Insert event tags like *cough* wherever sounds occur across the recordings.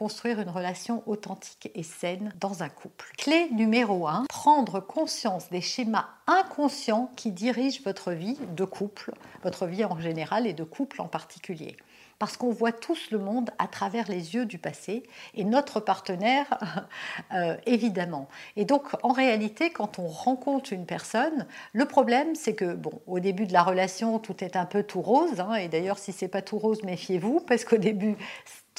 construire une relation authentique et saine dans un couple. Clé numéro 1, prendre conscience des schémas inconscients qui dirigent votre vie de couple, votre vie en général et de couple en particulier parce qu'on voit tous le monde à travers les yeux du passé et notre partenaire *laughs* euh, évidemment. Et donc en réalité, quand on rencontre une personne, le problème c'est que bon, au début de la relation, tout est un peu tout rose. Hein, et d'ailleurs, si c'est pas tout rose, méfiez-vous parce qu'au début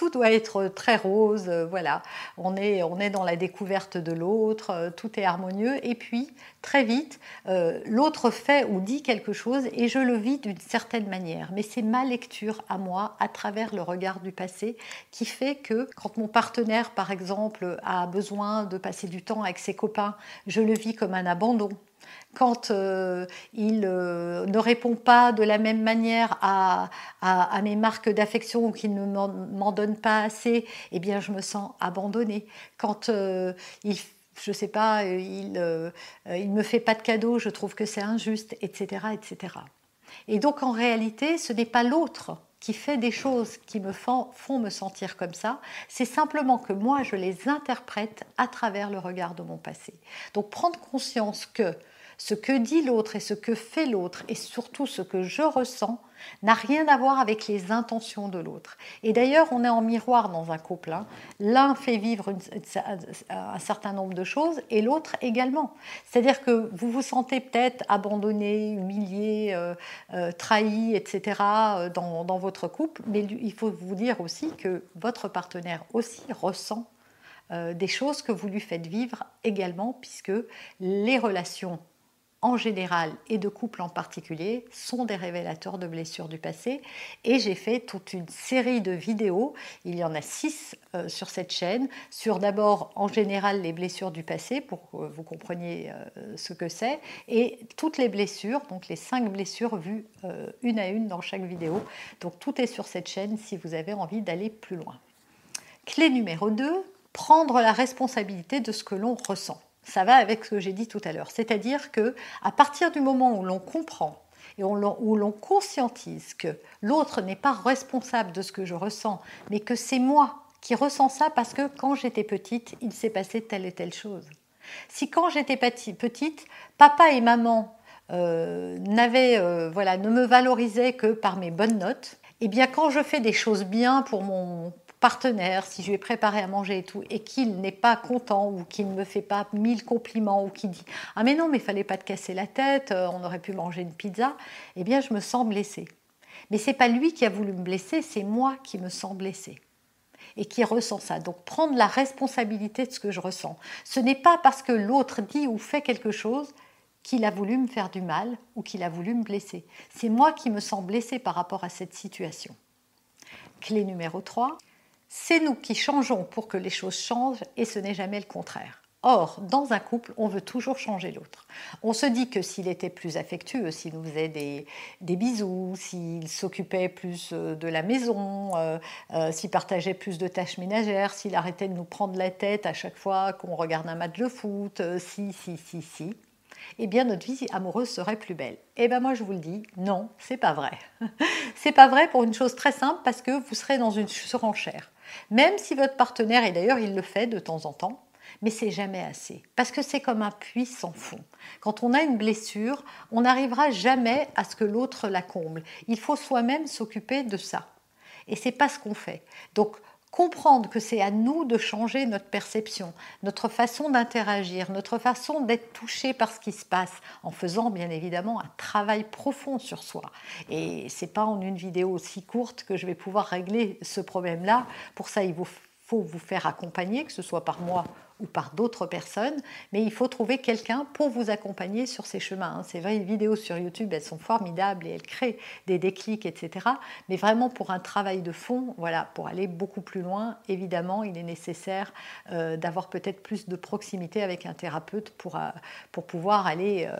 tout doit être très rose, euh, voilà. On est, dans la découverte de l'autre, euh, tout est harmonieux. Et puis, très vite, euh, l'autre fait ou dit quelque chose et je le vis d'une certaine manière. Mais c'est ma lecture à moi, à travers le regard du passé, qui fait que quand mon partenaire, par exemple, a besoin de passer du temps avec ses copains, je le vis comme un abandon quand euh, il euh, ne répond pas de la même manière à, mes marques d'affection ou qu'il ne m'en donne pas assez, eh bien je me sens abandonnée. Quand euh, il je sais pas, il ne me fait pas de cadeau, je trouve que c'est injuste, etc., etc. Et donc en réalité, ce n'est pas l'autre qui fait des choses qui me font, font me sentir comme ça, c'est simplement que moi, je les interprète à travers le regard de mon passé. Donc prendre conscience que ce que dit l'autre et ce que fait l'autre et surtout ce que je ressens n'a rien à voir avec les intentions de l'autre. Et d'ailleurs, on est en miroir dans un couple. Hein. L'un fait vivre un certain nombre de choses et l'autre également. C'est-à-dire que vous vous sentez peut-être abandonné, humilié, euh, euh, trahi, etc. Euh, dans, dans votre couple, mais il faut vous dire aussi que votre partenaire aussi ressent des choses que vous lui faites vivre également, puisque les relations en général et de couple en particulier sont des révélateurs de blessures du passé. Et j'ai fait toute une série de vidéos, il y en a six euh, sur cette chaîne, sur d'abord en général les blessures du passé pour que vous compreniez euh, ce que c'est, et toutes les blessures, donc les cinq blessures vues euh, une à une dans chaque vidéo. Donc tout est sur cette chaîne si vous avez envie d'aller plus loin. Clé numéro 2, prendre la responsabilité de ce que l'on ressent. Ça va avec ce que j'ai dit tout à l'heure. C'est-à-dire que à partir du moment où l'on comprend et où l'on conscientise que l'autre n'est pas responsable de ce que je ressens, mais que c'est moi qui ressens ça parce que quand j'étais petite, il s'est passé telle et telle chose. Si quand j'étais petite, papa et maman euh, euh, voilà, ne me valorisaient que par mes bonnes notes, eh bien quand je fais des choses bien pour mon, partenaire, si je lui ai préparé à manger et tout, et qu'il n'est pas content ou qu'il ne me fait pas mille compliments ou qu'il dit Ah, mais non, mais il fallait pas te casser la tête, euh, on aurait pu manger une pizza, eh bien, je me sens blessée. Mais c'est pas lui qui a voulu me blesser, c'est moi qui me sens blessée et qui ressent ça. Donc prendre la responsabilité de ce que je ressens. Ce n'est pas parce que l'autre dit ou fait quelque chose qu'il a voulu me faire du mal ou qu'il a voulu me blesser. C'est moi qui me sens blessée par rapport à cette situation. Clé numéro 3, c'est nous qui changeons pour que les choses changent et ce n'est jamais le contraire. Or, dans un couple, on veut toujours changer l'autre. On se dit que s'il était plus affectueux, s'il nous faisait des, bisous, s'il s'occupait plus euh, de la maison, euh, euh, s'il partageait plus de tâches ménagères, s'il arrêtait de nous prendre la tête à chaque fois qu'on regarde un match de foot, si, si, si, si, eh bien notre vie amoureuse serait plus belle. Eh bien moi je vous le dis, non, c'est pas vrai. *laughs* c'est pas vrai pour une chose très simple parce que vous serez dans une surenchère. Même si votre partenaire, et d'ailleurs il le fait de temps en temps, mais c'est jamais assez. Parce que c'est comme un puits sans fond. Quand on a une blessure, on n'arrivera jamais à ce que l'autre la comble. Il faut soi-même s'occuper de ça. Et c'est pas ce qu'on fait. Donc comprendre que c'est à nous de changer notre perception, notre façon d'interagir, notre façon d'être touché par ce qui se passe, en faisant bien évidemment un travail profond sur soi. Et c'est pas en une vidéo aussi courte que je vais pouvoir régler ce problème-là. Pour ça, il faut vous faire accompagner, que ce soit par moi ou par d'autres personnes, mais il faut trouver quelqu'un pour vous accompagner sur ces chemins. Hein. C'est vrai, les vidéos sur YouTube, elles sont formidables et elles créent des déclics, etc. Mais vraiment pour un travail de fond, voilà, pour aller beaucoup plus loin, évidemment, il est nécessaire euh, d'avoir peut-être plus de proximité avec un thérapeute pour, euh, pour pouvoir aller euh,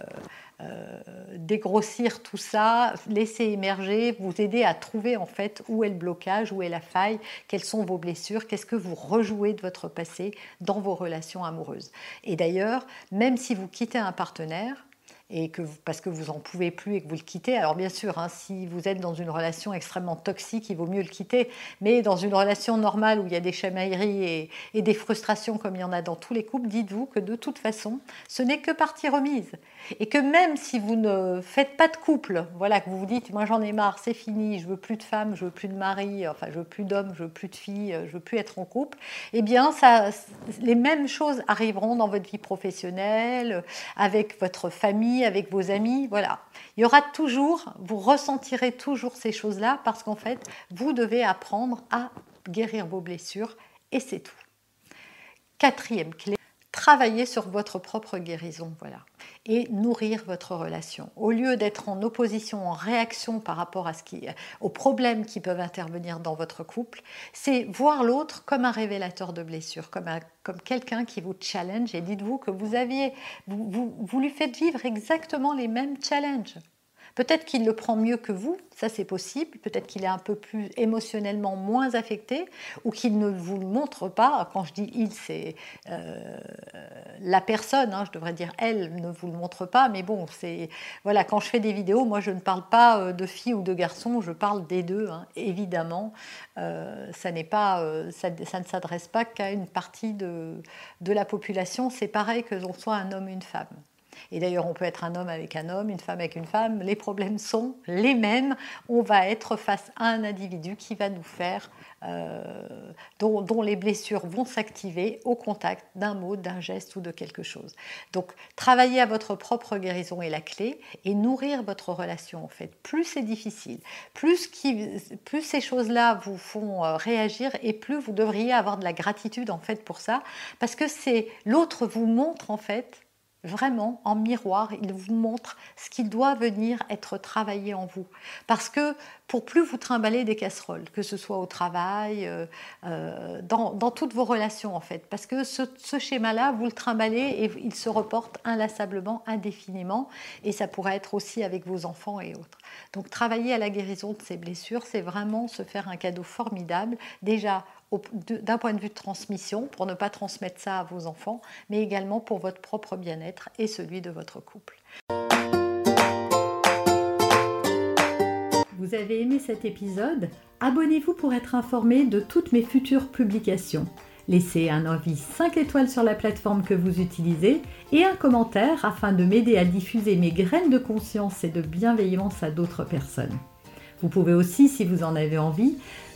dégrossir tout ça, laisser émerger, vous aider à trouver en fait où est le blocage, où est la faille, quelles sont vos blessures, qu'est-ce que vous rejouez de votre passé dans vos relations amoureuses. Et d'ailleurs, même si vous quittez un partenaire, et que parce que vous en pouvez plus et que vous le quittez. Alors bien sûr, hein, si vous êtes dans une relation extrêmement toxique, il vaut mieux le quitter. Mais dans une relation normale où il y a des chamailleries et, des frustrations comme il y en a dans tous les couples, dites-vous que de toute façon, ce n'est que partie remise. Et que même si vous ne faites pas de couple, voilà, que vous vous dites, moi j'en ai marre, c'est fini, je veux plus de femmes, je veux plus de mari, enfin je veux plus d'hommes, je veux plus de filles, je veux plus être en couple, eh bien les mêmes choses arriveront dans votre vie professionnelle, avec votre famille avec vos amis, voilà. Il y aura toujours, vous ressentirez toujours ces choses-là parce qu'en fait, vous devez apprendre à guérir vos blessures et c'est tout. Quatrième clé, travailler sur votre propre guérison, voilà, et nourrir votre relation. Au lieu d'être en opposition, en réaction par rapport à ce qui, aux problèmes qui peuvent intervenir dans votre couple, c'est voir l'autre comme un révélateur de blessures, comme, quelqu'un qui vous challenge. Et dites-vous que vous aviez, vous, vous lui faites vivre exactement les mêmes challenges. Peut-être qu'il le prend mieux que vous, ça c'est possible. Peut-être qu'il est un peu plus émotionnellement moins affecté ou qu'il ne vous le montre pas. Quand je dis il, c'est euh, la personne, hein, je devrais dire elle ne vous le montre pas. Mais bon, c'est voilà, quand je fais des vidéos, moi je ne parle pas euh, de filles ou de garçons, je parle des deux. Hein. Évidemment, euh, ça, n'est pas, ça, ne s'adresse pas qu'à une partie de, de la population. C'est pareil que l'on soit un homme ou une femme. Et d'ailleurs, on peut être un homme avec un homme, une femme avec une femme. Les problèmes sont les mêmes. On va être face à un individu qui va nous faire, euh, dont, les blessures vont s'activer au contact d'un mot, d'un geste ou de quelque chose. Donc, travailler à votre propre guérison est la clé et nourrir votre relation, en fait. Plus c'est difficile, plus, plus ces choses-là vous font euh, réagir et plus vous devriez avoir de la gratitude, en fait, pour ça. Parce que c'est l'autre vous montre, en fait, Vraiment, en miroir, il vous montre ce qui doit venir être travaillé en vous. Parce que pour plus vous trimballer des casseroles, que ce soit au travail, euh, euh, dans, toutes vos relations en fait. Parce que ce, schéma-là, vous le trimballez et il se reporte inlassablement, indéfiniment. Et ça pourrait être aussi avec vos enfants et autres. Donc travailler à la guérison de ces blessures, c'est vraiment se faire un cadeau formidable. Déjà d'un point de vue de transmission, pour ne pas transmettre ça à vos enfants, mais également pour votre propre bien-être et celui de votre couple. Vous avez aimé cet épisode? Abonnez-vous pour être informé de toutes mes futures publications. Laissez un avis 5 étoiles sur la plateforme que vous utilisez et un commentaire afin de m'aider à diffuser mes graines de conscience et de bienveillance à d'autres personnes. Vous pouvez aussi, si vous en avez envie,